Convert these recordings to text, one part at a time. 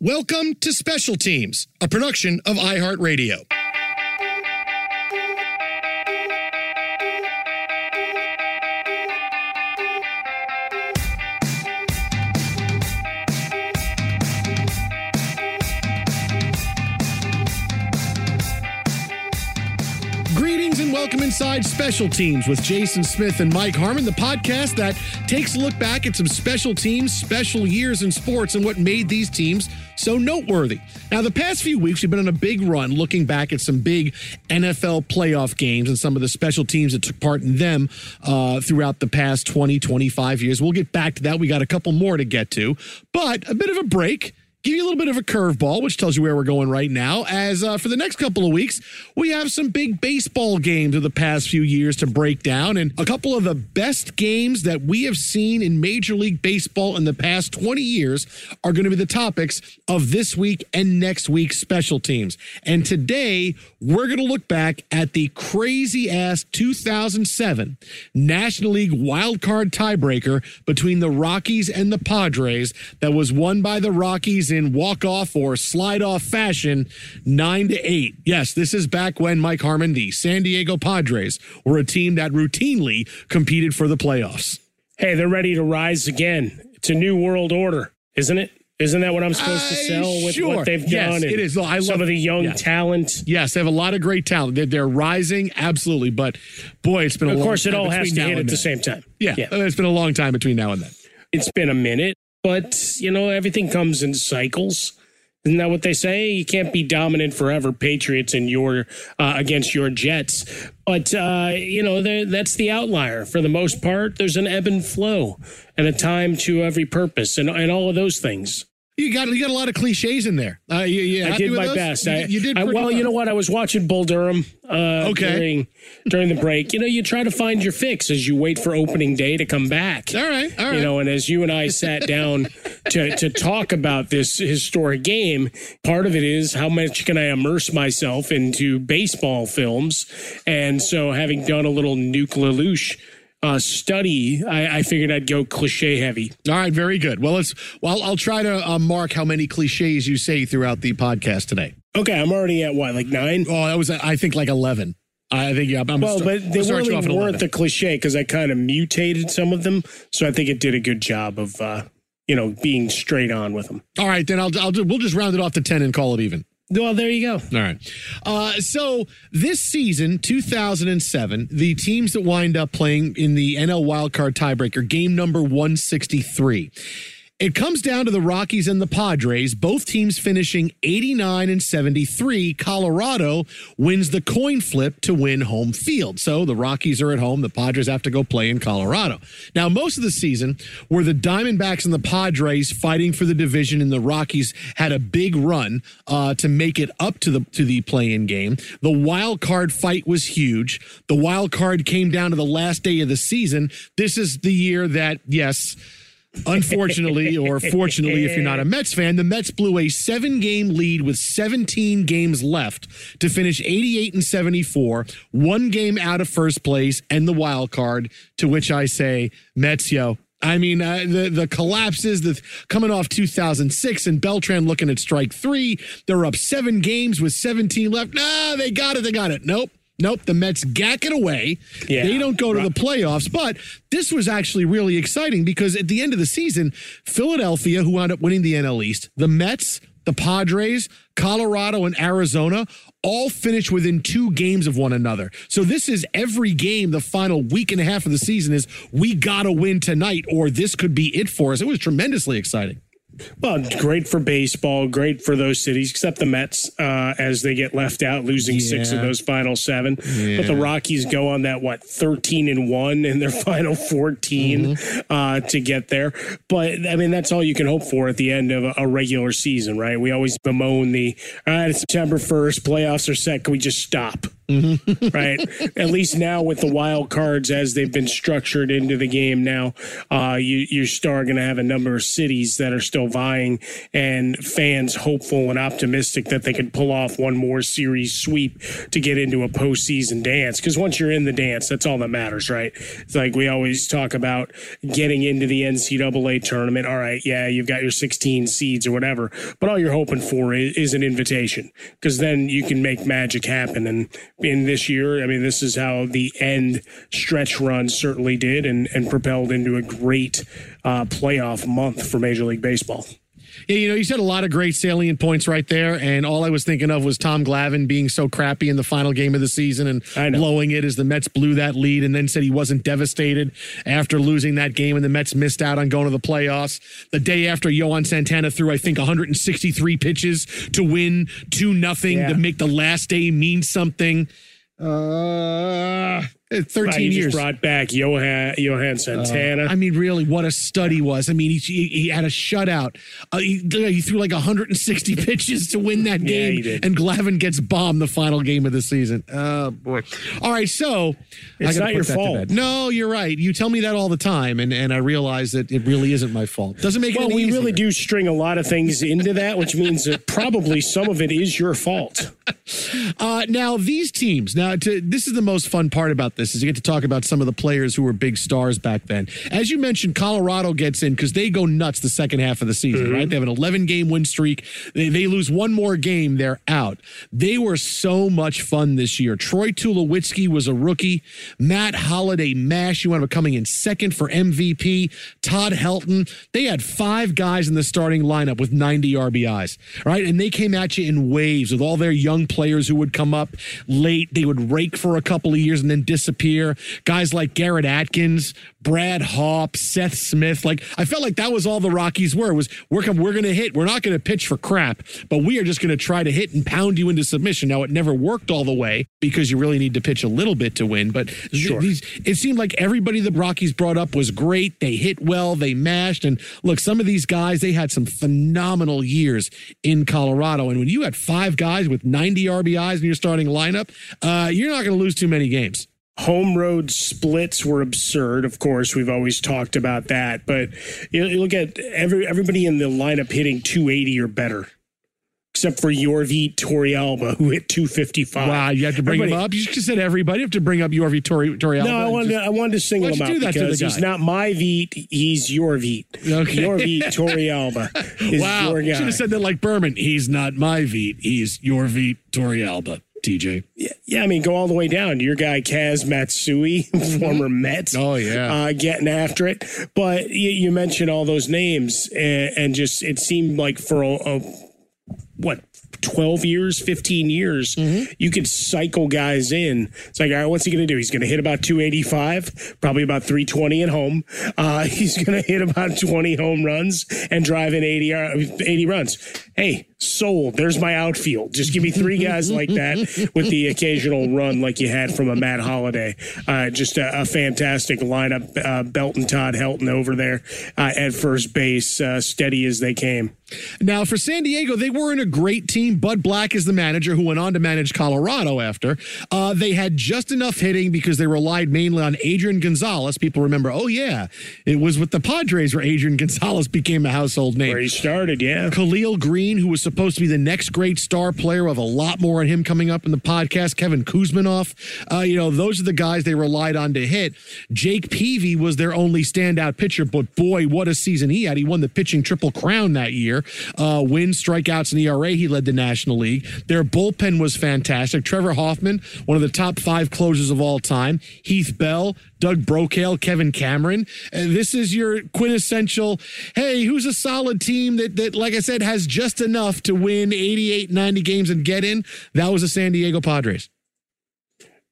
Welcome to Special Teams, a production of iHeartRadio. Welcome inside Special Teams with Jason Smith and Mike Harmon, the podcast that takes a look back at some special teams, special years in sports, and what made these teams so noteworthy. Now, the past few weeks, we've been on a big run looking back at some big NFL playoff games and some of the special teams that took part in them uh, throughout the past 20, 25 years. We'll get back to that. We got a couple more to get to, but a bit of a break give you a little bit of a curveball, which tells you where we're going right now. As uh, for the next couple of weeks, we have some big baseball games of the past few years to break down, and a couple of the best games that we have seen in Major League Baseball in the past 20 years are going to be the topics of this week and next week's special teams. And today, we're going to look back at the crazy ass 2007 National League wild card tiebreaker between the Rockies and the Padres that was won by the Rockies in walk off or slide off fashion, nine to eight. Yes, this is back when Mike Harmon, the San Diego Padres, were a team that routinely competed for the playoffs. Hey, they're ready to rise again. It's a new world order, isn't it? Isn't that what I'm supposed to sell with sure. what they've Yes, done? it is. I some love- of the young yes. talent. Yes, they have a lot of great talent. They're, they're rising, absolutely. But boy, it's been a Of long course, it all has to hit at the same time. Yeah, yeah. it's been a long time between now and then. It's been a minute, but you know everything comes in cycles. Isn't that what they say? You can't be dominant forever, Patriots and your uh, against your Jets. But uh, you know that's the outlier. For the most part, there's an ebb and flow, and a time to every purpose, and and all of those things. You got you got a lot of cliches in there. Uh, you, you I did my those? best. You, I, did- you did. I, well, you know what? I was watching Bull Durham uh, Okay. during during the break. You know, you try to find your fix as you wait for opening day to come back. All right, all right. You know, and as you and I sat down to to talk about this historic game, part of it is how much can I immerse myself into baseball films, and so having done a little Nuke LaLoosh uh, study, I, I figured I'd go cliche heavy. All right, very good. Well, let's. Well, I'll try to uh, mark how many cliches you say throughout the podcast today. Okay, I'm already at what, like nine? Oh, that was I think like eleven. I think yeah. I'm Well, start- but they really weren't 11. the cliche because I kind of mutated some of them, so I think it did a good job of, uh, you know, being straight on with them. All right, then I'll, I'll do, we'll just round it off to ten and call it even. Well, there you go. All right. Uh, so this season, 2007, the teams that wind up playing in the NL wildcard tiebreaker, game number 163. It comes down to the Rockies and the Padres, both teams finishing 89 and 73. Colorado wins the coin flip to win home field. So the Rockies are at home. The Padres have to go play in Colorado. Now, most of the season were the Diamondbacks and the Padres fighting for the division, and the Rockies had a big run uh, to make it up to the to the play-in game. The wild card fight was huge. The wild card came down to the last day of the season. This is the year that, yes, Unfortunately, or fortunately, if you're not a Mets fan, the Mets blew a seven game lead with 17 games left to finish 88 and 74, one game out of first place and the wild card. To which I say, Mets, yo. I mean, uh, the the collapses, the coming off 2006 and Beltran looking at strike three. They're up seven games with 17 left. Nah, they got it. They got it. Nope. Nope, the Mets gack it away. Yeah. They don't go to the playoffs, but this was actually really exciting because at the end of the season, Philadelphia, who wound up winning the NL East, the Mets, the Padres, Colorado, and Arizona all finished within two games of one another. So this is every game, the final week and a half of the season is we got to win tonight or this could be it for us. It was tremendously exciting. Well, great for baseball, great for those cities, except the Mets uh, as they get left out, losing six of those final seven. But the Rockies go on that what thirteen and one in their final 14 uh, to get there. But I mean, that's all you can hope for at the end of a, a regular season, right? We always bemoan the all right, it's September first, playoffs are set. Can we just stop? right? At least now with the wild cards as they've been structured into the game now, uh, you, you're still going to have a number of cities that are still vying and fans hopeful and optimistic that they could pull off one more series sweep to get into a postseason dance. Because once you're in the dance, that's all that matters, right? It's like we always talk about getting into the NCAA tournament. All right, yeah, you've got your 16 seeds or whatever, but all you're hoping for is, is an invitation because then you can make magic happen. And in this year, I mean, this is how the end stretch run certainly did and, and propelled into a great uh, playoff month for Major League Baseball. Yeah, you know, you said a lot of great salient points right there, and all I was thinking of was Tom Glavine being so crappy in the final game of the season and blowing it as the Mets blew that lead, and then said he wasn't devastated after losing that game, and the Mets missed out on going to the playoffs. The day after Johan Santana threw, I think, 163 pitches to win two nothing Yeah. to make the last day mean something. Uh, 13 Right, years. brought back Johan, Johan Santana. I mean, really, what a stud he was. I mean, he, he, he had a shutout. Uh, he, he threw like 160 pitches to win that Yeah, game, he did. and Glavine gets bombed the final game of the season. Oh boy! All right, so I not your fault. No, you're right. You tell me that all the time, and and I realize that it really isn't my fault. Doesn't make it well, we really do string a lot of things into that, which means that probably some of it is your fault. Uh, now these teams. Now, to, this is the most fun part about this is you get to talk about some of the players who were big stars back then. As you mentioned, Colorado gets in because they go nuts the second half of the season. Right? Mm-hmm. They have an 11 game win streak. They, they lose one more game, they're out. They were so much fun this year. Troy Tulowitzki was a rookie. Matt Holliday Mash, you wound up coming in second for MVP. Todd Helton. They had five guys in the starting lineup with 90 RBIs. Right, and they came at you in waves with all their young players who would come up late. They would rake for a couple of years and then disappear. Guys like Garrett Atkins, Brad Hawpe, Seth Smith. Like I felt like that was all the Rockies were. Was we're com- we're going to hit. We're not going to pitch for crap, but we are just going to try to hit and pound you into submission. Now it never worked all the way because you really need to pitch a little bit to win. But Sure. these, it seemed like everybody the Rockies brought up was great. They hit well. They mashed. And look, some of these guys they had some phenomenal years in Colorado. And when you had five guys with 90 RBIs in your starting lineup, uh, you're not going to lose too many games. Home road splits were absurd. Of course, we've always talked about that. But you, you look at every everybody in the lineup hitting 280 or better, except for your Yorvit Torrealba, who hit 255. Wow, you have to bring Everybody- him up. You just said everybody. You have to bring up your Vittori Torrealba. No, I wanted, to, I wanted to single him out because he's not my Veet, he's your Veet. Okay. Your Veet Torrealba is Wow, your should have said that like Berman. He's not my Veet. He's your Veet Torrealba. TJ. Yeah, yeah, I mean, go all the way down. Your guy Kaz Matsui, former Met. Oh, yeah. uh, getting after it. But you, you mentioned all those names, and, and just it seemed like for a, a what. 12 years, 15 years, Mm-hmm. you could cycle guys in. It's like, all right, what's he going to do? He's going to hit about 285, probably about 320 at home. Uh, he's going to hit about 20 home runs and drive in 80, uh, 80 runs. Hey, sold. There's my outfield. Just give me three guys like that with the occasional run like you had from a Matt Holliday. Uh, just a, a, fantastic lineup. Uh, Belton, Todd Helton over there uh, at first base, uh, steady as they came. Now, for San Diego, they weren't a great team. Bud Black is the manager who went on to manage Colorado after. Uh, they had just enough hitting because they relied mainly on Adrian Gonzalez. People remember, oh, yeah, it was with the Padres where Adrian Gonzalez became a household name. Where he started, yeah. Khalil Greene, who was supposed to be the next great star player, we have a lot more on him coming up in the podcast. Kevin Kouzmanoff, Uh, you know, those are the guys they relied on to hit. Jake Peavy was their only standout pitcher, but boy, what a season he had. He won the pitching triple crown that year uh, wins, strikeouts, and ERA. He led the National League. Their bullpen was fantastic. Trevor Hoffman, one of the top five closers of all time. Heath Bell, Doug Brocail, Kevin Cameron. Uh, this is your quintessential, hey, who's a solid team that, that, like I said, has just enough to win 88, 90 games and get in? That was the San Diego Padres.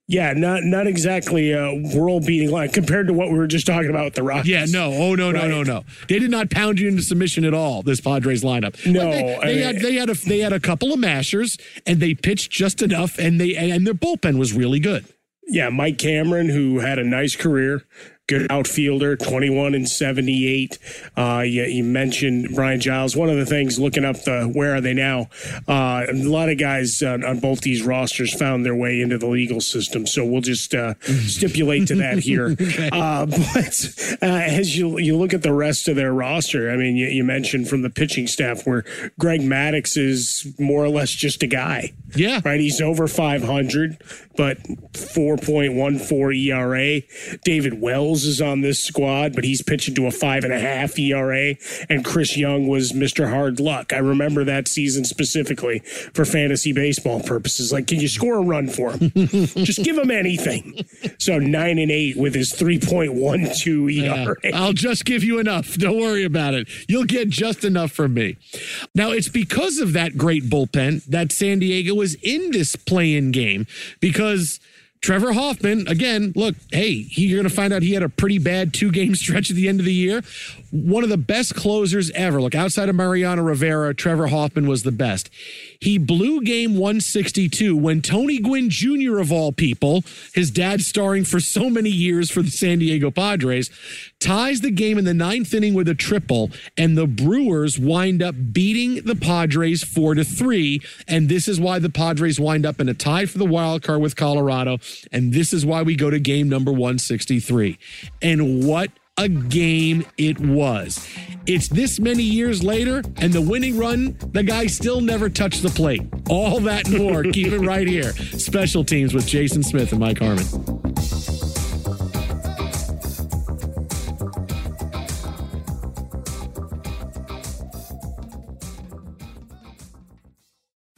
Yeah, not not exactly a world beating line compared to what we were just talking about with the Rockies. Yeah, no, oh no, right? no, no, no. They did not pound you into submission at all. This Padres lineup. No, they, they I mean, had they had a they had a couple of mashers and they pitched just enough, and they and their bullpen was really good. Yeah, Mike Cameron, who had a nice career, good outfielder, 21 and 78. Uh, you, you, mentioned Brian Giles. One of the things looking up the where are they now? Uh, a lot of guys on, on, both these rosters found their way into the legal system. So we'll just uh, stipulate to that here. okay. Uh, but uh, as you you look at the rest of their roster, I mean, you, you mentioned from the pitching staff where Greg Maddux is more or less just a guy. Yeah. Right. He's over 500, but 4.14 ERA. David Wells is on this squad, but he's pitching to a five and a half ERA. And Chris Young was Mr. Hard Luck. I remember that season specifically for fantasy baseball purposes. Like, can you score a run for him? Just give him anything. So nine and eight with his 3.12 ERA. Yeah, I'll just give you enough. Don't worry about it. You'll get just enough from me. Now, it's because of that great bullpen that San Diego was in this play-in game because Trevor Hoffman, again, look, hey, he, you're going to find out he had a pretty bad two game stretch at the end of the year. One of the best closers ever. Look, outside of Mariano Rivera, Trevor Hoffman was the best. He blew game 162 when Tony Gwynn Jr., of all people, his dad starring for so many years for the San Diego Padres, ties the game in the ninth inning with a triple, and the Brewers wind up beating the Padres four to three. And this is why the Padres wind up in a tie for the wild card with Colorado. And this is why we go to game number 163. And what a game it was. It's this many years later, and the winning run, the guy still never touched the plate. All that and more. Keep it right here. Special teams with Jason Smith and Mike Harmon.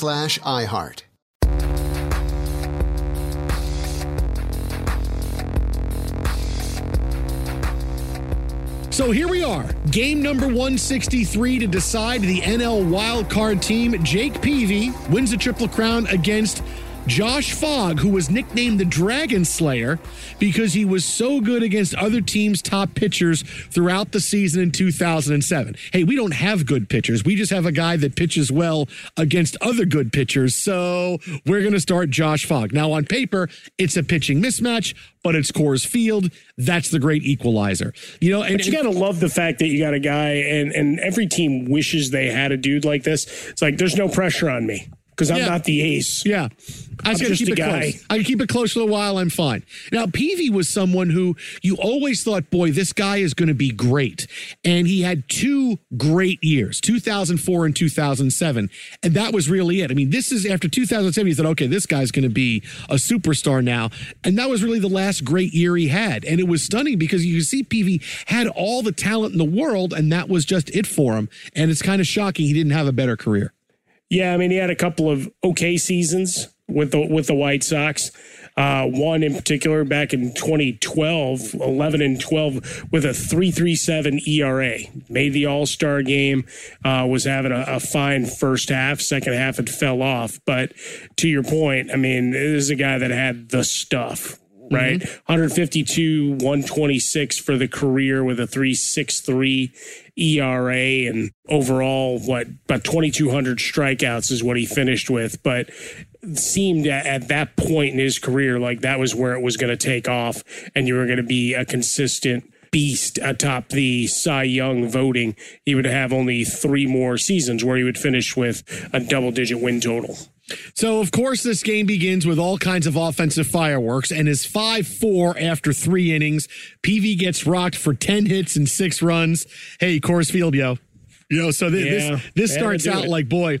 slash iHeart. So here we are, game number 163 to decide the NL wildcard team. Jake Peavy wins the Triple Crown against Josh Fogg, who was nicknamed the Dragon Slayer because he was so good against other teams' top pitchers throughout the season in 2007. Hey, we don't have good pitchers. We just have a guy that pitches well against other good pitchers. So we're going to start Josh Fogg. Now, on paper, it's a pitching mismatch, but it's Coors Field. That's the great equalizer. You know, and but you got to love the fact that you got a guy, and, and every team wishes they had a dude like this. It's like, there's no pressure on me because I'm Yeah. not the ace. Yeah. I just gotta keep it guy. close. I can keep it close for a while. I'm fine. Now, Peavy was someone who you always thought, boy, this guy is going to be great. And he had two great years, 2004 and 2007. And that was really it. I mean, this is after 2007, he said, okay, this guy's going to be a superstar now. And that was really the last great year he had. And it was stunning because you can see Peavy had all the talent in the world, and that was just it for him. And it's kind of shocking he didn't have a better career. Yeah, I mean, he had a couple of okay seasons with the with the White Sox. Uh, one in particular back in 2012, 11 and 12 with a 3.37 ERA. Made the All Star game. Uh, was having a, a fine first half. Second half, it fell off. But to your point, I mean, this is a guy that had the stuff. Right, mm-hmm. 152, 126 for the career with a 363 ERA and overall, what about 2,200 strikeouts is what he finished with. But seemed at, at that point in his career like that was where it was going to take off, and you were going to be a consistent beast atop the Cy Young voting. He would have only three more seasons where he would finish with a double digit win total. So, of course, this game begins with all kinds of offensive fireworks and is 5 4 after three innings. Peavy gets rocked for 10 hits and six runs. Hey, Coors Field, yo. Know, so thi- Yeah. this, this starts out it. like, boy,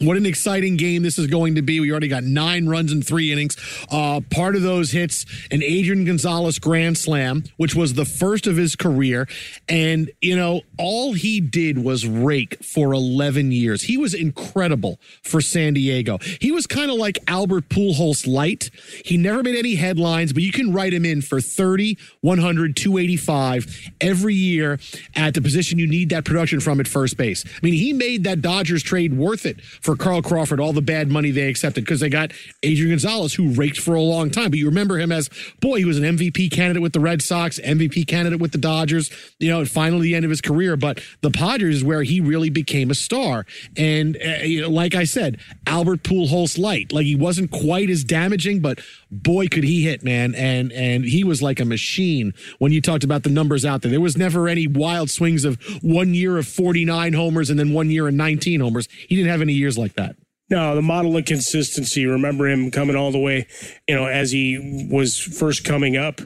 what an exciting game this is going to be. We already got nine runs in three innings. Uh, part of those hits, an Adrian Gonzalez grand slam, which was the first of his career. And, you know, all he did was rake for 11 years. He was incredible for San Diego. He was kind of like Albert Pujols light. He never made any headlines, but you can write him in for 30, 100, 285 every year at the position you need that production from at first base. I mean, he made that Dodgers trade worth it for Carl Crawford, all the bad money they accepted because they got Adrian Gonzalez, who raked for a long time. But you remember him as, boy, he was an MVP candidate with the Red Sox, MVP candidate with the Dodgers, you know, and finally the end of his career. But the Padres is where he really became a star. And, uh, you know, like I said, Albert Pujols light. Like he wasn't quite as damaging, but boy, could he hit, man. And, and he was like a machine when you talked about the numbers out there. There was never any wild swings of one year of 49 homers and then one year of 19 homers. He didn't have any years like that. No, the model of consistency. Remember him coming all the way, you know, as he was first coming up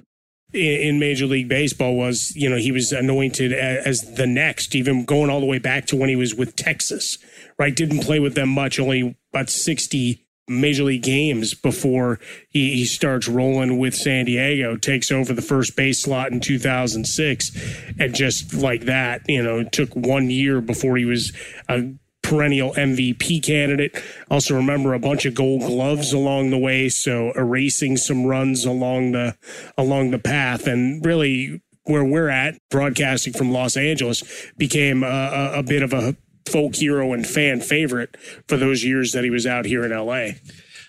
in, Major League Baseball was, you know, he was anointed as, as the next, even going all the way back to when he was with Texas, right? Didn't play with them much, only about 60 major league games before he, he starts rolling with San Diego, takes over the first base slot in 2006. And just like that, you know, it took one year before he was a perennial MVP candidate. Also remember a bunch of gold gloves along the way. So erasing some runs along the, along the path and really where we're at broadcasting from Los Angeles became a, a, bit of a folk hero and fan favorite for those years that he was out here in LA.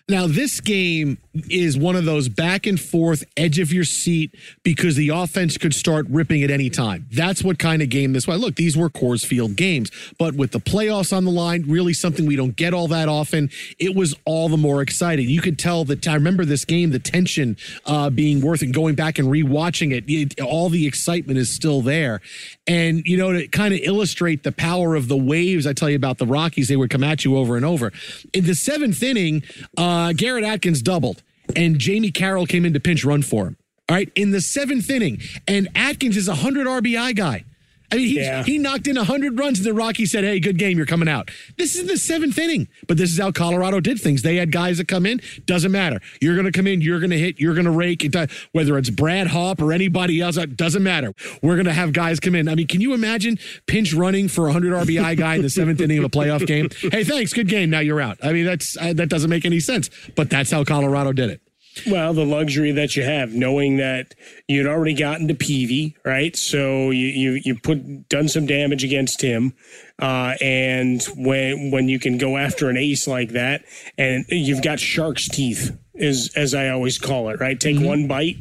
Now, this game is one of those back and forth edge of your seat because the offense could start ripping at any time. That's what kind of game this was. Look, these were Coors Field games, but with the playoffs on the line, really something we don't get all that often, it was all the more exciting. You could tell that I remember this game, the tension uh, being worth it, going back and rewatching it, it, all the excitement is still there. And, you know, to kind of illustrate the power of the waves, I tell you about the Rockies, they would come at you over and over. In the seventh inning, uh, Garrett Atkins doubled and Jamie Carroll came in to pinch run for him. All right, in the seventh inning, and Atkins is a hundred RBI guy. I mean, he, Yeah. he knocked in 100 runs, and the Rockies said, Hey, good game. You're coming out. This is the seventh inning, but this is how Colorado did things. They had guys that come in, doesn't matter. You're going to come in, you're going to hit, you're going to rake. It, whether it's Brad Hawpe or anybody else, it doesn't matter. We're going to have guys come in. I mean, can you imagine pinch running for a 100 RBI guy in the seventh inning of a playoff game? Hey, thanks. Good game. Now you're out. I mean, that's uh, that doesn't make any sense, but that's how Colorado did it. Well, the luxury that you have, knowing that you'd already gotten to Peavy, right? So you you you put done some damage against him, uh, and when when you can go after an ace like that, and you've got shark's teeth, is as I always call it, right? Take one bite.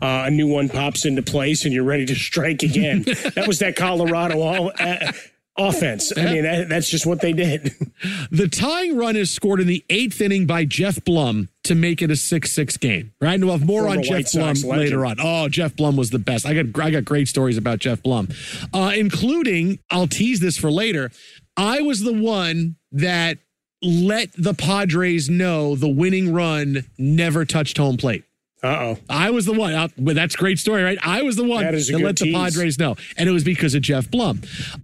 Uh, a new one pops into place, and you're ready to strike again. that was that Colorado all, uh, offense. I mean, that, that's just what they did. The tying run is scored in the eighth inning by Geoff Blum to make it a six-six game. Right, and we'll have more Former on Jeff White Blum Sox legend. later on. Oh, Geoff Blum was the best. I got I got great stories about Geoff Blum, uh, including I'll tease this for later. I was the one that let the Padres know the winning run never touched home plate. Uh oh. I was the one. Uh, well, that's a great story, right? I was the one That that let the. Padres know, and it was because of Geoff Blum.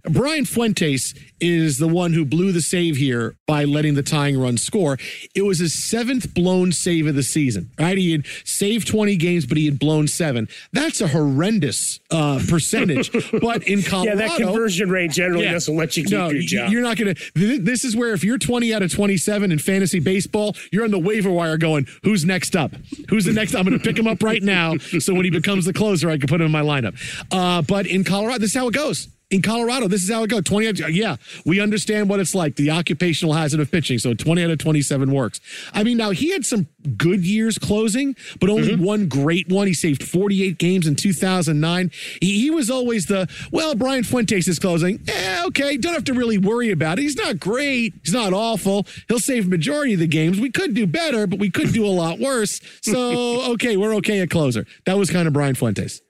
Brian Fuentes is the one who blew the save here by letting the tying run score. It was his seventh blown save of the season, right? He had saved 20 games, but he had blown seven. That's a horrendous uh, percentage. but in Yeah, that conversion rate generally Yeah. doesn't let you keep no, your job. You're not going to. This is where if you're 20 out of 27 in fantasy baseball, you're on the waiver wire going, "Who's next up? Who's the next? I'm going to pick him up right now, so when he becomes the closer, I can put him in my lineup." Uh, but in Colorado, this is how it goes. In Colorado, this is how it goes. 20 yeah, we understand what it's like, the occupational hazard of pitching. So 20 out of 27 works. I mean, now he had some good years closing, but only Mm-hmm. one great one. He saved 48 games in 2009. He, he was always the, well, Brian Fuentes is closing. Eh, okay, don't have to really worry about it. He's not great. He's not awful. He'll save majority of the games. We could do better, but we could do a lot worse. So, okay, we're okay at closer. That was kind of Brian Fuentes.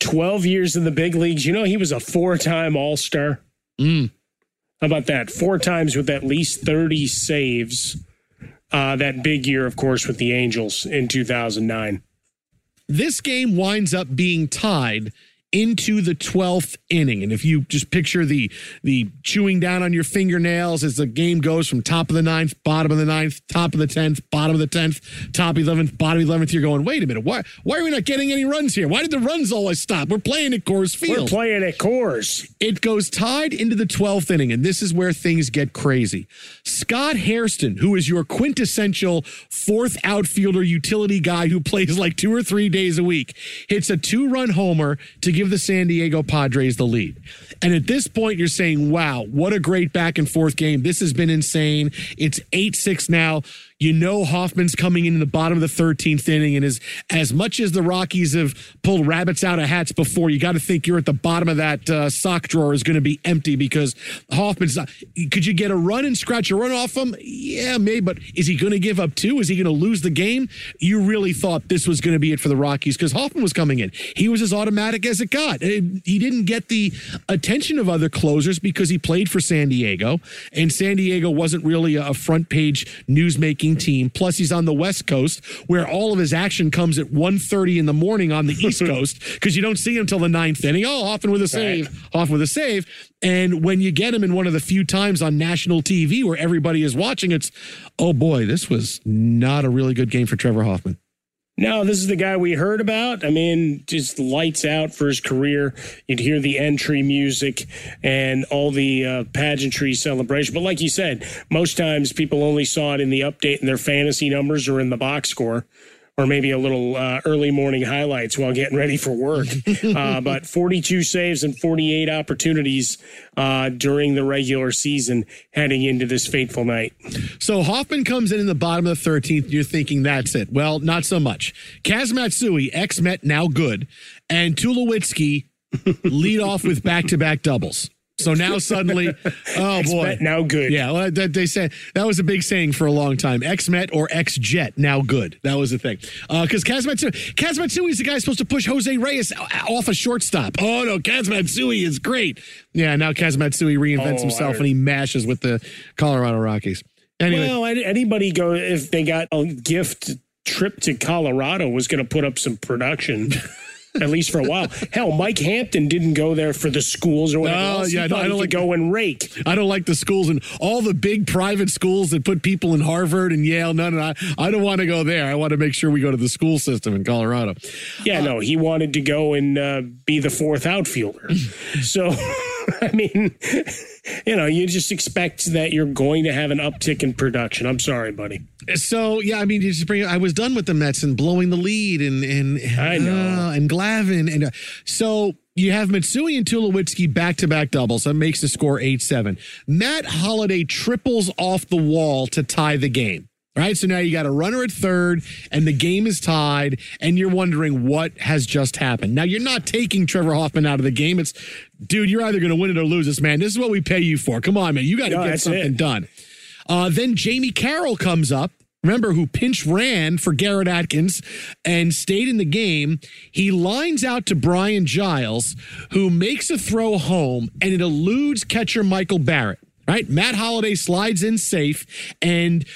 12 years in the big leagues. You know, he was a four time All Star. Mm. How about that? Four times with at least 30 saves. Uh, that big year, of course, with the Angels in 2009. this game winds up being tied into the 12th inning and if you just picture the the chewing down on your fingernails as the game goes from top of the ninth bottom of the ninth top of the 10th bottom of the 10th top 11th bottom 11th you're going wait a minute why why are we not getting any runs here why did the runs always stop we're playing at Coors Field. We're playing at Coors. it goes tied into the 12th inning, and this is where things get crazy. Scott Hairston, who is your quintessential fourth outfielder utility guy who plays like two or three days a week, hits a two run homer to give the San Diego Padres the lead. And at this point, you're saying, wow, what a great back and forth game. This has been insane. It's 8 6 now. You know Hoffman's coming in the bottom of the 13th inning, and as as much as the Rockies have pulled rabbits out of hats before, you got to think you're at the bottom of that uh, sock drawer is going to be empty because Hoffman's. Not, could you get a run and scratch a run off him? Yeah, maybe, but is he going to give up two? Is he going to lose the game? You really thought this was going to be it for the Rockies because Hoffman was coming in. He was as automatic as it got. Uh, He didn't get the attention of other closers because he played for San Diego, and San Diego wasn't really a front page news making team. Plus, he's on the West Coast where all of his action comes at 1.30 in the morning on the East Coast because you don't see him until the ninth inning. Oh, Hoffman with a save, Hoffman with a save. And when you get him in one of the few times on national TV where everybody is watching, it's, oh boy, this was not a really good game for Trevor Hoffman. No, this is the guy we heard about. I mean, just lights out for his career. You'd hear the entry music and all the uh, pageantry celebration. But like you said, most times people only saw it in the update and their fantasy numbers or in the box score. Or maybe a little uh, early morning highlights while getting ready for work. uh, but 42 saves and 48 opportunities uh, during the regular season heading into this fateful night. So Hoffman comes in in the bottom of the 13th. You're thinking that's it. Well, not so much. Kaz Matsui, ex Met, now good, and Tulowitzki lead off with back to back doubles. So now suddenly, oh boy, now good. Yeah, well, that, they said that was a big saying for a long time. Ex Met or ex Jet, now good. That was the thing. Because uh, Kaz Matsui, Kaz Matsui is the guy supposed to push Jose Reyes off a shortstop. Oh no, Kaz Matsui is great. Yeah, now Kaz Matsui reinvents oh, himself and he mashes with the Colorado Rockies. Anyway. Well, anybody go if they got a gift trip to Colorado was going to put up some production. at least for a while. Hell, Mike Hampton didn't go there for the schools or whatever. No, else. yeah, no, I don't like go and rake. I don't like the schools and all the big private schools that put people in Harvard and Yale. No, no, I, I don't want to go there. I want to make sure we go to the school system in Colorado. Yeah, uh, no, he wanted to go and uh, be the fourth outfielder. so, I mean, you know, you just expect that you're going to have an uptick in production. I'm sorry, buddy. So yeah, I mean, you just bring. I was done with the Mets and blowing the lead, and and I know, uh, and Glavine, and uh, so you have Matsui and Tulowitzki back to back doubles. That makes the score eight seven. Matt Holliday triples off the wall to tie the game. Right. So now you got a runner at third and the game is tied and you're wondering what has just happened. Now you're not taking Trevor Hoffman out of the game. It's dude, you're either going to win it or lose this, man. This is what we pay you for. Come on, man. You got to no, get something it. done. Uh, then Jamie Carroll comes up. Remember, who pinch ran for Garrett Atkins and stayed in the game. He lines out to Brian Giles, who makes a throw home, and it eludes catcher Michael Barrett. Right? Matt Holliday slides in safe, and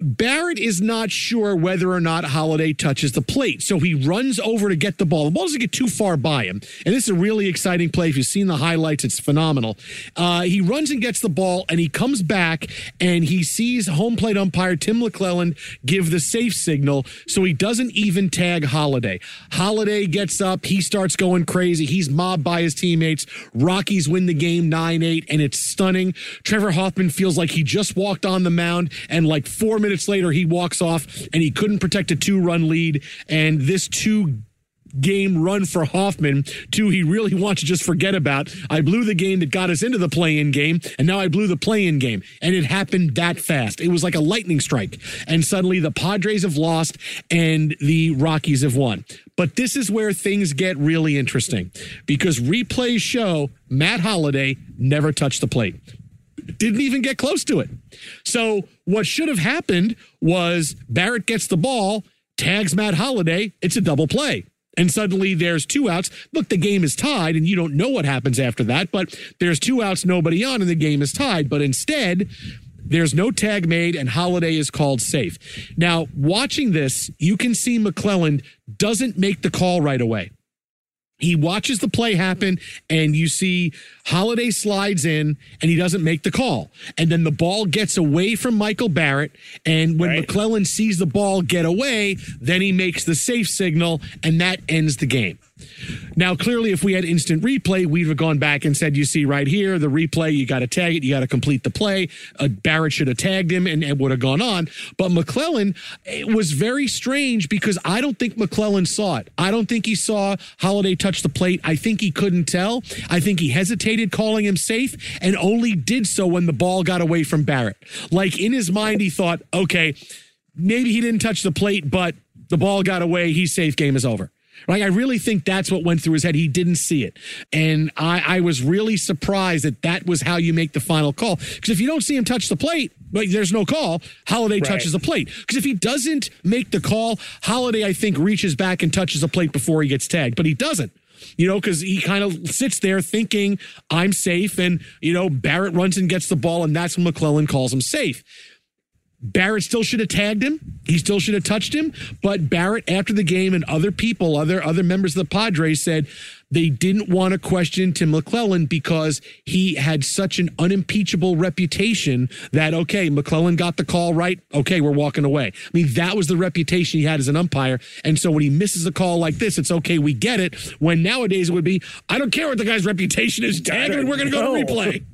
Barrett is not sure whether or not Holliday touches the plate. So he runs over to get the ball. The ball doesn't get too far by him. And this is a really exciting play. If you've seen the highlights, it's phenomenal. Uh, he runs and gets the ball, and he comes back and he sees home plate umpire Tim McClelland give the safe signal. So he doesn't even tag Holliday. Holliday gets up. He starts going crazy. He's mobbed by his teammates. Rockies win the game 9 8, and it's stunning. Trevor Hoffman feels like he just walked on the mound and like four minutes minutes later, he walks off and he couldn't protect a two run lead. And this two game run for Hoffman, two he really wants to just forget about. I blew the game that got us into the play in game, and now I blew the play in game. And it happened that fast. It was like a lightning strike. And suddenly the Padres have lost and the Rockies have won. But this is where things get really interesting because replays show Matt Holliday never touched the plate didn't even get close to it. So what should have happened was Barrett gets the ball, tags Matt Holliday, it's a double play. And suddenly there's two outs. Look, the game is tied, and you don't know what happens after that, but there's two outs, nobody on, and the game is tied. But instead, there's no tag made, and Holliday is called safe. Now, watching this, you can see McClelland doesn't make the call right away. He watches the play happen, and you see Holliday slides in, and he doesn't make the call. And then the ball gets away from Michael Barrett. And when right. McClelland sees the ball get away, then he makes the safe signal, and that ends the game. Now, clearly, if we had instant replay, we'd have gone back and said, you see right here, the replay, you got to tag it, you got to complete the play. Uh, Barrett should have tagged him and, and would have gone on. But McClelland, it was very strange because I don't think McClelland saw it. I don't think he saw Holliday touch the plate. I think he couldn't tell. I think he hesitated calling him safe and only did so when the ball got away from Barrett. Like in his mind, he thought, okay, maybe he didn't touch the plate, but the ball got away. He's safe. Game is over. Like I really think that's what went through his head. He didn't see it, and I, I was really surprised that that was how you make the final call. Because if you don't see him touch the plate, like there's no call. Holliday right. touches the plate. Because if he doesn't make the call, Holliday I think reaches back and touches the plate before he gets tagged, but he doesn't you know, because he kind of sits there thinking, I'm safe. And, you know, Barrett runs and gets the ball, and that's when McClelland calls him safe. Barrett still should have tagged him. He still should have touched him. But Barrett, after the game, and other people, other other members of the Padres said they didn't want to question Tim McClelland because he had such an unimpeachable reputation that okay, McClelland got the call right. Okay, we're walking away. I mean, that was the reputation he had as an umpire. And so when he misses a call like this, it's okay, we get it. When nowadays it would be, I don't care what the guy's reputation is, tag it, we're going to go to replay.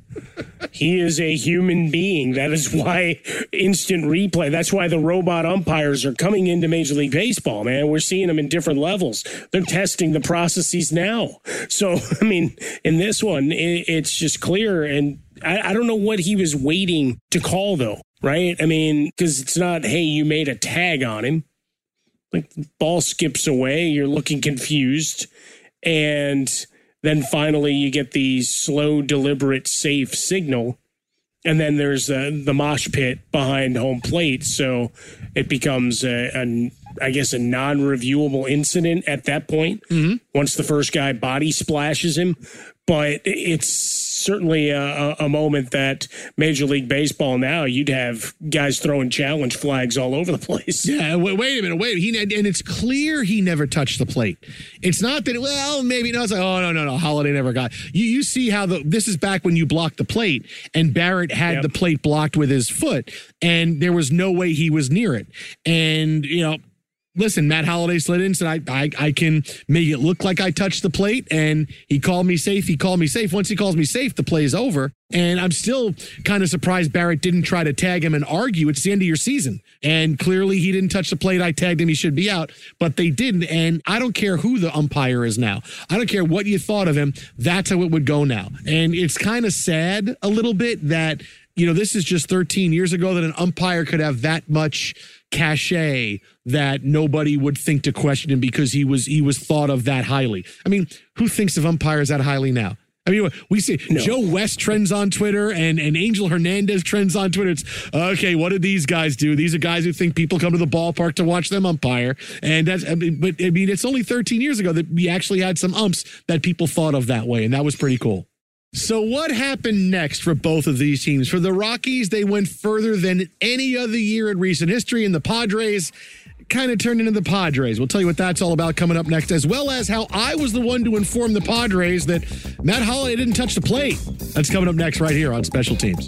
He is a human being. That is why instant replay. That's why the robot umpires are coming into Major League Baseball, man. We're seeing them in different levels. They're testing the processes now. So, I mean, in this one, it's just clear. And I, I don't know what he was waiting to call, though, right? I mean, because it's not, hey, you made a tag on him. Like, ball skips away. You're looking confused. And then finally, you get the slow, deliberate, safe signal. And then there's the, the mosh pit behind home plate. So it becomes a, a I guess, a non reviewable incident at that point mm-hmm. once the first guy body splashes him. But it's certainly a, a, moment that Major League Baseball now you'd have guys throwing challenge flags all over the place. Yeah, wait, wait a minute, wait. He and it's clear he never touched the plate. It's not that well, maybe no. It's like oh no no no, Holliday never got. You you see how the this is back when you blocked the plate and Barrett had yep. the plate blocked with his foot and there was no way he was near it. And you know listen, Matt Holliday slid in, and said, I, I, I can make it look like I touched the plate. And he called me safe. He called me safe. Once he calls me safe, the play is over. And I'm still kind of surprised Barrett didn't try to tag him and argue. It's the end of your season. And clearly he didn't touch the plate. I tagged him. He should be out, but they didn't. And I don't care who the umpire is now. I don't care what you thought of him. That's how it would go now. And it's kind of sad a little bit that, you know, this is just 13 years ago that an umpire could have that much cachet that nobody would think to question him because he was he was thought of that highly. I mean, who thinks of umpires that highly now? I mean, we see no. Joe West trends on Twitter and, and Angel Hernandez trends on Twitter. It's okay. What did these guys do? These are guys who think people come to the ballpark to watch them umpire. And that's, I mean, but I mean, it's only 13 years ago that we actually had some umps that people thought of that way. And that was pretty cool. So, what happened next for both of these teams? For the Rockies, they went further than any other year in recent history, and the Padres kind of turned into the Padres. We'll tell you what that's all about coming up next, as well as how I was the one to inform the Padres that Matt Holliday didn't touch the plate. That's coming up next, right here on Special Teams.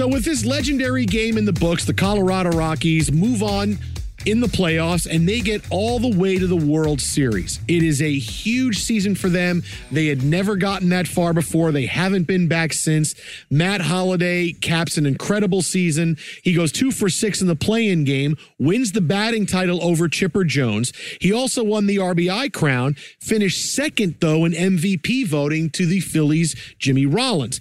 So, with this legendary game in the books, the Colorado Rockies move on in the playoffs and they get all the way to the World Series. It is a huge season for them. They had never gotten that far before. They haven't been back since. Matt Holliday caps an incredible season. He goes two for six in the play in game, wins the batting title over Chipper Jones. He also won the RBI crown, finished second, though, in MVP voting to the Phillies' Jimmy Rollins.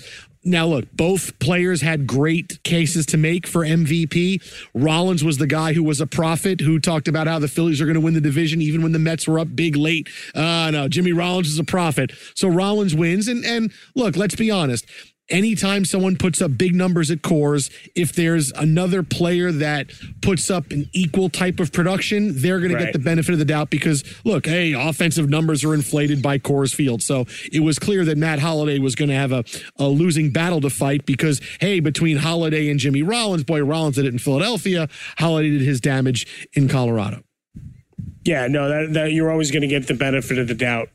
Now, look, both players had great cases to make for MVP. Rollins was the guy who was a prophet who talked about how the Phillies are going to win the division even when the Mets were up big late. Uh, no, Jimmy Rollins is a prophet. So Rollins wins. And, and look, let's be honest anytime someone puts up big numbers at Coors, if there's another player that puts up an equal type of production, they're going right. to get the benefit of the doubt because, look, hey, offensive numbers are inflated by Coors Field. So it was clear that Matt Holliday was going to have a, a losing battle to fight because, hey, between Holliday and Jimmy Rollins, boy, Rollins did it in Philadelphia, Holliday did his damage in Colorado. Yeah, no, that, that you're always going to get the benefit of the doubt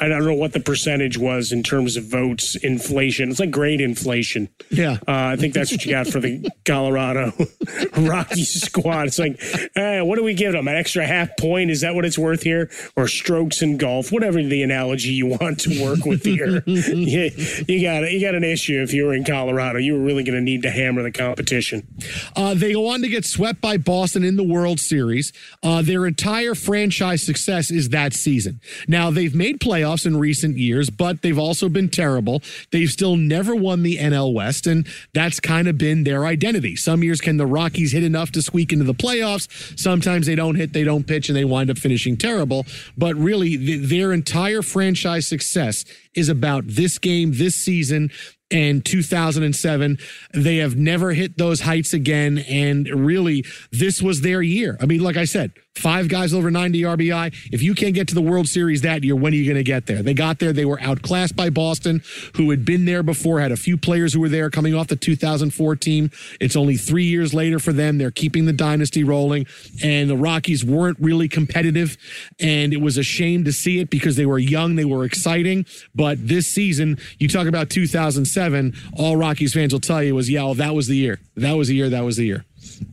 I don't know what the percentage was in terms of votes inflation. It's like great inflation. Yeah. Uh, I think that's what you got for the Colorado Rocky squad. It's like, hey, what do we give them? An extra half point? Is that what it's worth here? Or strokes in golf? Whatever the analogy you want to work with here. you, you, got you got an issue if you were in Colorado. You were really going to need to hammer the competition. Uh, they go on to get swept by Boston in the World Series. Uh, their entire franchise success is that season. Now, they've made playoffs playoffs in recent years, but they've also been terrible. They've still never won the NL West, and that's kind of been their identity. Some years can the Rockies hit enough to squeak into the playoffs. Sometimes they don't hit, they don't pitch, and they wind up finishing terrible. But really, their entire franchise success is about this game, this season, and 2007. They have never hit those heights again. And really, this was their year. I mean, like I said, five guys over 90 RBI. If you can't get to the World Series that year, when are you going to get there? They got there. They were outclassed by Boston, who had been there before, had a few players who were there coming off the 2004 team. It's only three years later for them. They're keeping the dynasty rolling. And the Rockies weren't really competitive. And it was a shame to see it because they were young, they were exciting. But this season, you talk about 2007, all Rockies fans will tell you was, yeah, well, that was the year. That was the year. That was the year.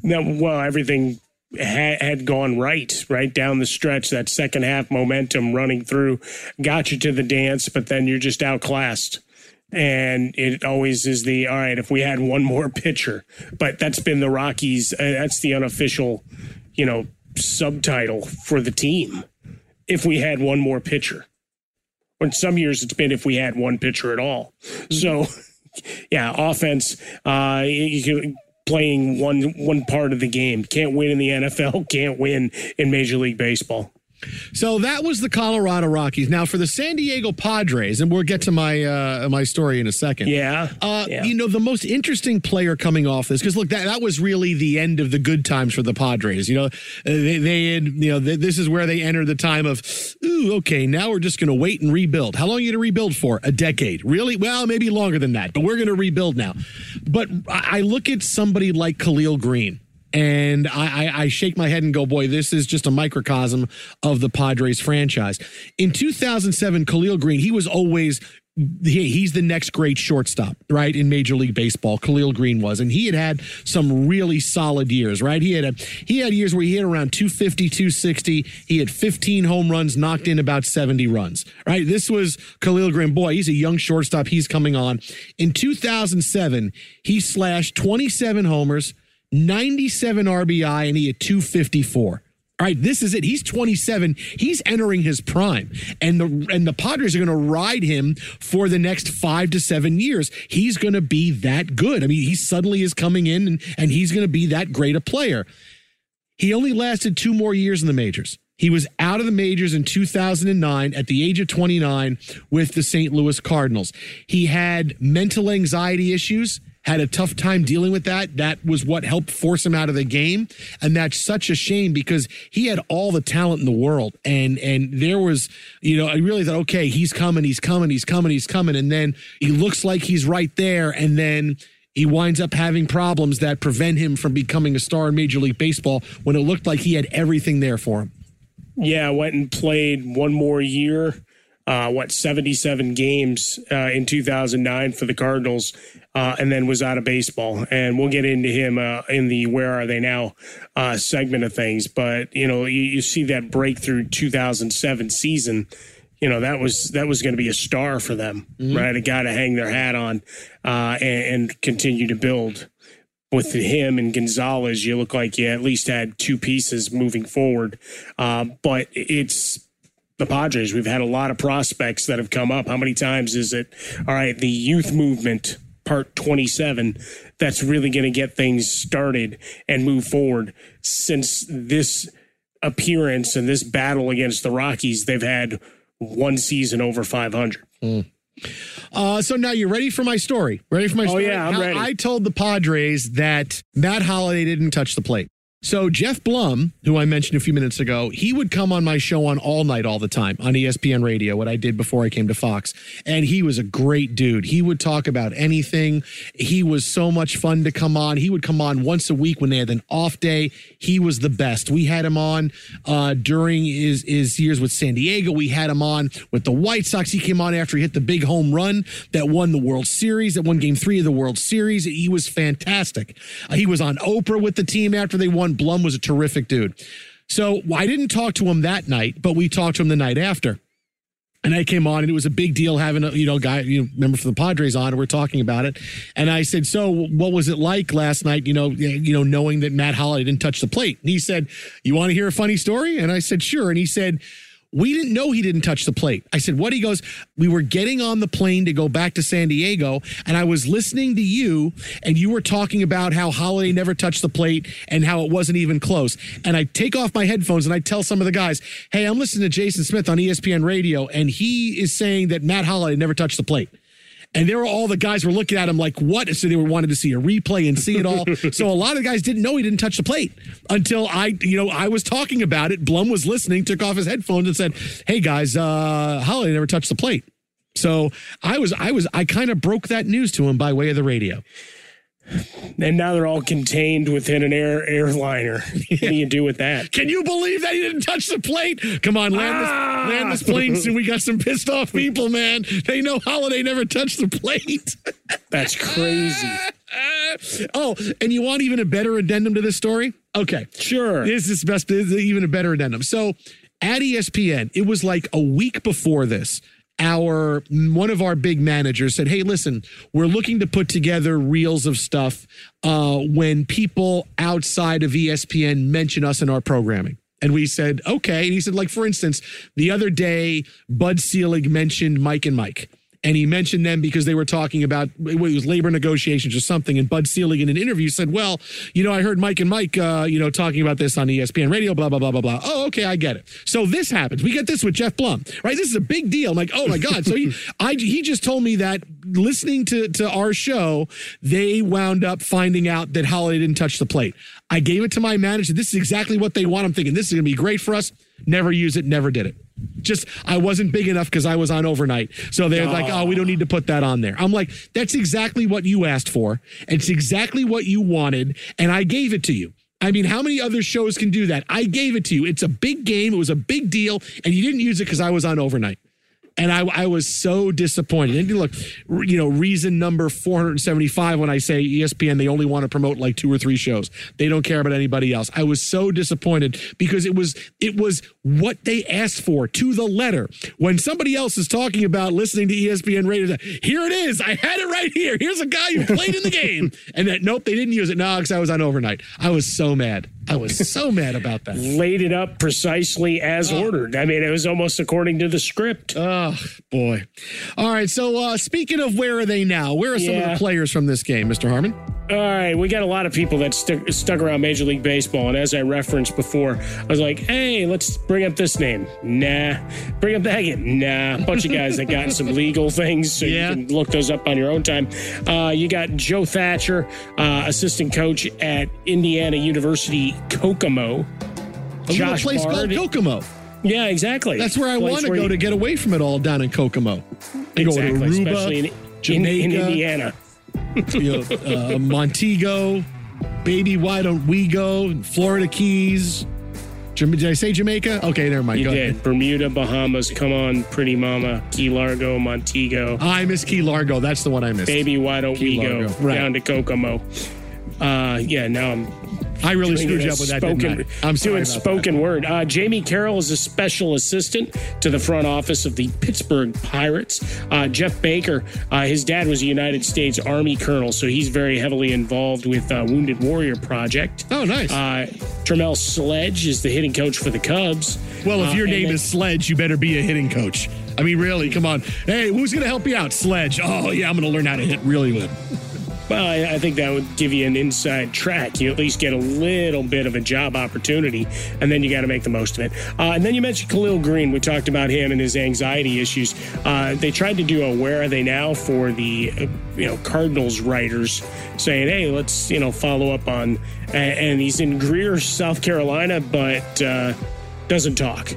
No, well, everything had, had gone right, right down the stretch. That second half momentum running through got you to the dance, but then you're just outclassed. And it always is the all right. If we had one more pitcher, but that's been the Rockies. Uh, that's the unofficial, you know, subtitle for the team. If we had one more pitcher, or in some years it's been if we had one pitcher at all. So, yeah, offense. Uh, you can playing one one part of the game. Can't win in the NFL. Can't win in Major League Baseball. So that was the Colorado Rockies. Now for the San Diego Padres, and we'll get to my uh, my story in a second. Yeah. Uh, yeah. You know the most interesting player coming off this because look that that was really the end of the good times for the Padres. You know they, they had you know they, this is where they entered the time of ooh okay now we're just going to wait and rebuild. How long are you going to rebuild for? A decade? Really? Well maybe longer than that, but we're going to rebuild now. But I look at somebody like Khalil Greene and I, I, I, shake my head and go, boy, this is just a microcosm of the Padres franchise. In 2007, Khalil Greene, he was always he, he's the next great shortstop, right? In Major League Baseball, Khalil Greene was, and he had had some really solid years, right? He had a, he had years where he hit around 250, 260. He had 15 home runs, knocked in about 70 runs, right? This was Khalil Greene. Boy, he's a young shortstop. He's coming on. In 2007, he slashed 27 homers, 97 RBI, and he had 254. All right, this is it. He's 27. He's entering his prime, and the and the Padres are going to ride him for the next five to seven years. He's going to be that good. I mean, he suddenly is coming in, and, and he's going to be that great a player. He only lasted two more years in the majors. He was out of the majors in 2009 at the age of 29 with the St. Louis Cardinals. He had mental anxiety issues had a tough time dealing with that. That was what helped force him out of the game. And that's such a shame because he had all the talent in the world. And and there was, you know, I really thought, okay, he's coming, he's coming, he's coming, he's coming. And then he looks like he's right there. And then he winds up having problems that prevent him from becoming a star in Major League Baseball when it looked like he had everything there for him. Yeah, went and played one more year uh, what 77 games uh, in 2009 for the Cardinals, uh, and then was out of baseball. And we'll get into him uh, in the "Where Are They Now" uh, segment of things. But you know, you, you see that breakthrough 2007 season. You know that was that was going to be a star for them, right? A guy to hang their hat on uh, and, and continue to build with him and Gonzalez, you look like you at least had two pieces moving forward. Um, but it's the Padres. We've had a lot of prospects that have come up. How many times is it? All right, the youth movement, part 27, that's really going to get things started and move forward. Since this appearance and this battle against the Rockies, they've had one season over 500. Uh, so now you're ready for my story. Ready for my Oh, story? yeah, I'm How ready. I told the Padres that Matt Holliday didn't touch the plate. So Geoff Blum, who I mentioned a few minutes ago, he would come on my show on all night all the time on ESPN radio, what I did before I came to Fox. And he was a great dude. He would talk about anything. He was so much fun to come on. He would come on once a week when they had an off day. He was the best. We had him on uh, during his, his years with San Diego. We had him on with the White Sox. He came on after he hit the big home run that won the World Series, that won game three of the World Series. He was fantastic. Uh, he was on Oprah with the team after they won. Blum was a terrific dude. So I didn't talk to him that night, but we talked to him the night after. And I came on, and it was a big deal having a you know guy you know, member for the Padres on. And we're talking about it, and I said, "So, what was it like last night? You know, you know, knowing that Matt Holliday didn't touch the plate." And he said, "You want to hear a funny story?" And I said, "Sure." And he said, "We didn't know he didn't touch the plate." I said, "What?" He goes, "We were getting on the plane to go back to San Diego, and I was listening to you, and you were talking about how Holliday never touched the plate and how it wasn't even close." And I take off my headphones and I tell some of the guys, "Hey, I'm listening to Jason Smith on ESPN Radio, and he is saying that Matt Holliday never touched the plate." And there were all the guys were looking at him like, what? So they were wanting to see a replay and see it all. so a lot of the guys didn't know he didn't touch the plate until I, you know, I was talking about it. Blum was listening, took off his headphones and said, Hey guys, uh, Holliday never touched the plate. So I was, I was, I kind of broke that news to him by way of the radio. And now they're all contained within an air airliner. What do you do with that? Can you believe that he didn't touch the plate? Come on, land Ah! this, land this plane soon. We got some pissed off people, man. They know Holliday never touched the plate. That's crazy. oh, and you want even a better addendum to this story? Okay. Sure. This is best this is even a better addendum. So at ESPN, it was like a week before this. Our one of our big managers said, "Hey, listen, we're looking to put together reels of stuff uh, when people outside of ESPN mention us in our programming." And we said, "Okay." And he said, like for instance, the other day, Bud Selig mentioned Mike and Mike and he mentioned them because they were talking about it was labor negotiations or something. And Bud Selig in an interview said, "Well, you know, I heard Mike and Mike, uh, you know, talking about this on ESPN Radio, blah blah blah blah blah." Oh, okay, I get it. So this happens. We get this with Geoff Blum, right? This is a big deal. I'm like, oh my god. So he, I, he just told me that listening to to our show, they wound up finding out that Holliday didn't touch the plate. I gave it to my manager. This is exactly what they want. I'm thinking this is going to be great for us. Never use it. Never did it. Just I wasn't big enough because I was on overnight. So they're like, oh, we don't need to put that on there. I'm like, that's exactly what you asked for. It's exactly what you wanted, and I gave it to you. I mean, how many other shows can do that? I gave it to you. It's a big game. It was a big deal, and you didn't use it because I was on overnight. And I, I was so disappointed. And look, you know, reason number 475 when I say ESPN, they only want to promote like two or three shows. They don't care about anybody else. I was so disappointed because it was it was what they asked for to the letter. When somebody else is talking about listening to ESPN radio, here it is. I had it right here. Here's a guy who played in the game. And that nope, they didn't use it. No, because I was on overnight. I was so mad. I was so mad about that. Laid it up precisely as ordered. I mean, it was almost according to the script. Oh boy! All right. So uh, speaking of where are they now? Where are some of the players from this game, Mr. Harmon? All right, we got a lot of people that stuck stuck around Major League Baseball, and as I referenced before, I was like, "Hey, let's bring up this name." Nah, bring up that again. Nah, bunch of guys that got some legal things, so Yeah. you can look those up on your own time. Uh, you got Joe Thatcher, uh, assistant coach at Indiana University Kokomo. A Josh little place Bard. called Kokomo. Yeah, exactly. That's where I want to go you- to get away from it all down in Kokomo. Exactly, go to especially in, Aruba, in, in Indiana. You know, uh, Montego, baby. Why don't we go? Florida Keys, Did I say Jamaica? Okay, never mind. You Go did. ahead. Bermuda, Bahamas, come on, pretty mama, Key Largo, Montego. I miss Key Largo. That's the one I miss. Baby, why don't Key we go Right. down to Kokomo? Uh, yeah, now I'm I really screwed you up with that. spoken, didn't I? I'm doing spoken word. Uh, Jamie Carroll is a special assistant to the front office of the Pittsburgh Pirates. Uh, Jeff Baker, uh, his dad was a United States Army colonel, so he's very heavily involved with uh, Wounded Warrior Project. Oh, nice. Uh, Terrmel Sledge is the hitting coach for the Cubs. well, if Uh, your name then- is Sledge, you better be a hitting coach. I mean, really, come on. Hey, who's going to help you out? Sledge. Oh, yeah, I'm going to learn how to hit really good. Well, I, I think that would give you an inside track. You at least get a little bit of a job opportunity, and then you got to make the most of it. Uh, and then you mentioned Khalil Greene. We talked about him and his anxiety issues. Uh, they tried to do a "Where Are They Now" for the uh, you know Cardinals writers, saying, "Hey, let's you know follow up on." And, and he's in Greer, South Carolina, but uh, doesn't talk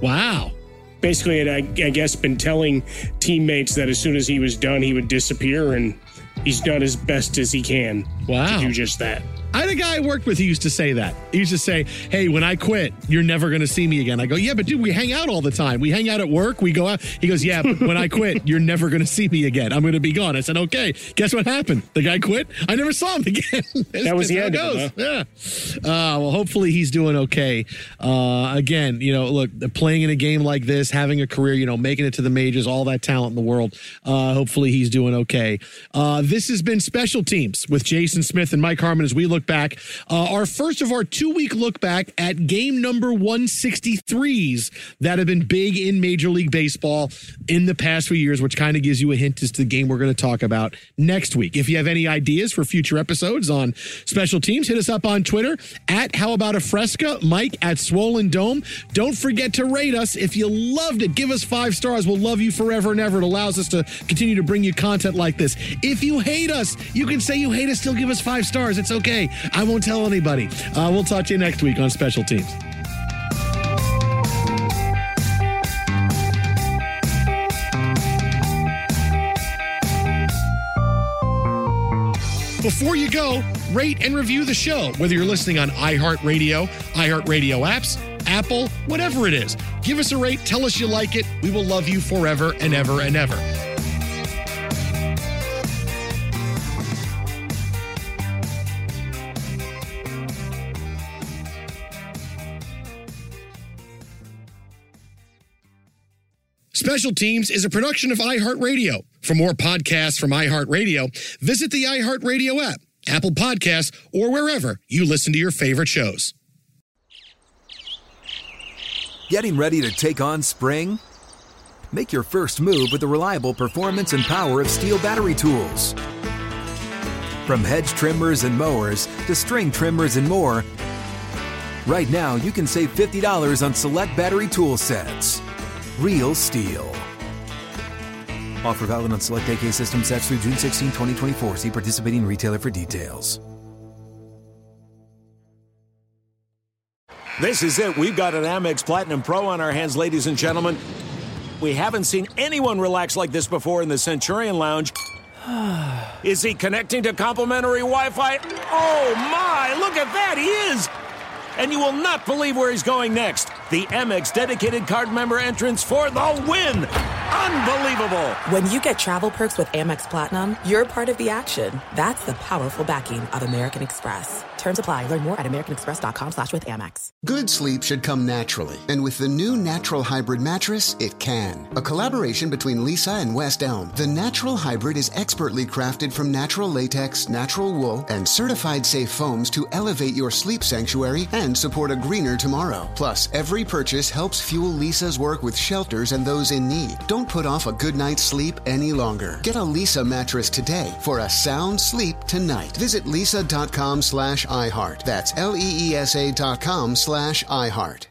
Wow. basically had, I, I guess, been telling teammates that as soon as he was done, he would disappear, and he's done as best as he can Wow. to do just that. I had a guy I worked with who used to say that. He used to say, Hey, when I quit, you're never going to see me again. I go, Yeah, but dude, we hang out all the time. We hang out at work. We go out. He goes, Yeah, but when I quit, you're never going to see me again. I'm going to be gone. I said, Okay. Guess what happened? The guy quit. I never saw him again. That was the end of it, goes. Yeah. Uh, well, hopefully he's doing okay. Uh, again, you know, look, playing in a game like this, having a career, you know, making it to the majors, all that talent in the world. Uh, hopefully he's doing okay. Uh, this has been Special Teams with Jason Smith and Mike Harmon as we look back. Uh, our first of our two week look back at game number 163s that have been big in Major League Baseball in the past few years, which kind of gives you a hint as to the game we're going to talk about next week. If you have any ideas for future episodes on special teams, hit us up on Twitter at How About a Fresca, Mike at Swollen Dome. Don't forget to rate us. If you loved it, give us five stars. We'll love you forever and ever. It allows us to continue to bring you content like this. If you hate us, you can say you hate us, still give us five stars. It's okay. I won't tell anybody. Uh, we'll talk to you next week on Special Teams. Before you go, rate and review the show, whether you're listening on iHeartRadio, iHeartRadio apps, Apple, whatever it is. Give us a rate, tell us you like it. We will love you forever and ever and ever. Special Teams is a production of iHeartRadio. For more podcasts from iHeartRadio, visit the iHeartRadio app, Apple Podcasts, or wherever you listen to your favorite shows. Getting ready to take on spring? Make your first move with the reliable performance and power of STIHL battery tools. From hedge trimmers and mowers to string trimmers and more, right now you can save $50 on select battery tool sets. Real STIHL. Offer valid on select AK system sets through June 16, 2024. See participating retailer for details. This is it. We've got an Amex Platinum Pro on our hands, ladies and gentlemen. We haven't seen anyone relax like this before in the Centurion Lounge. Is he connecting to complimentary Wi Fi? Oh my, look at that, he is! And you will not believe where he's going next. The Amex dedicated card member entrance for the win! Unbelievable! When you get travel perks with Amex Platinum, you're part of the action. That's the powerful backing of American Express. Terms apply. Learn more at americanexpress.com slash with Amex. Good sleep should come naturally, and with the new Natural Hybrid mattress, it can. A collaboration between Leesa and West Elm, the Natural Hybrid is expertly crafted from natural latex, natural wool, and certified safe foams to elevate your sleep sanctuary and support a greener tomorrow. Plus, every purchase helps fuel Leesa's work with shelters and those in need. Don't put off a good night's sleep any longer. Get a Lisa mattress today for a sound sleep tonight. Visit leesa.com slash iHeart. That's L E E S A dot com slash iHeart.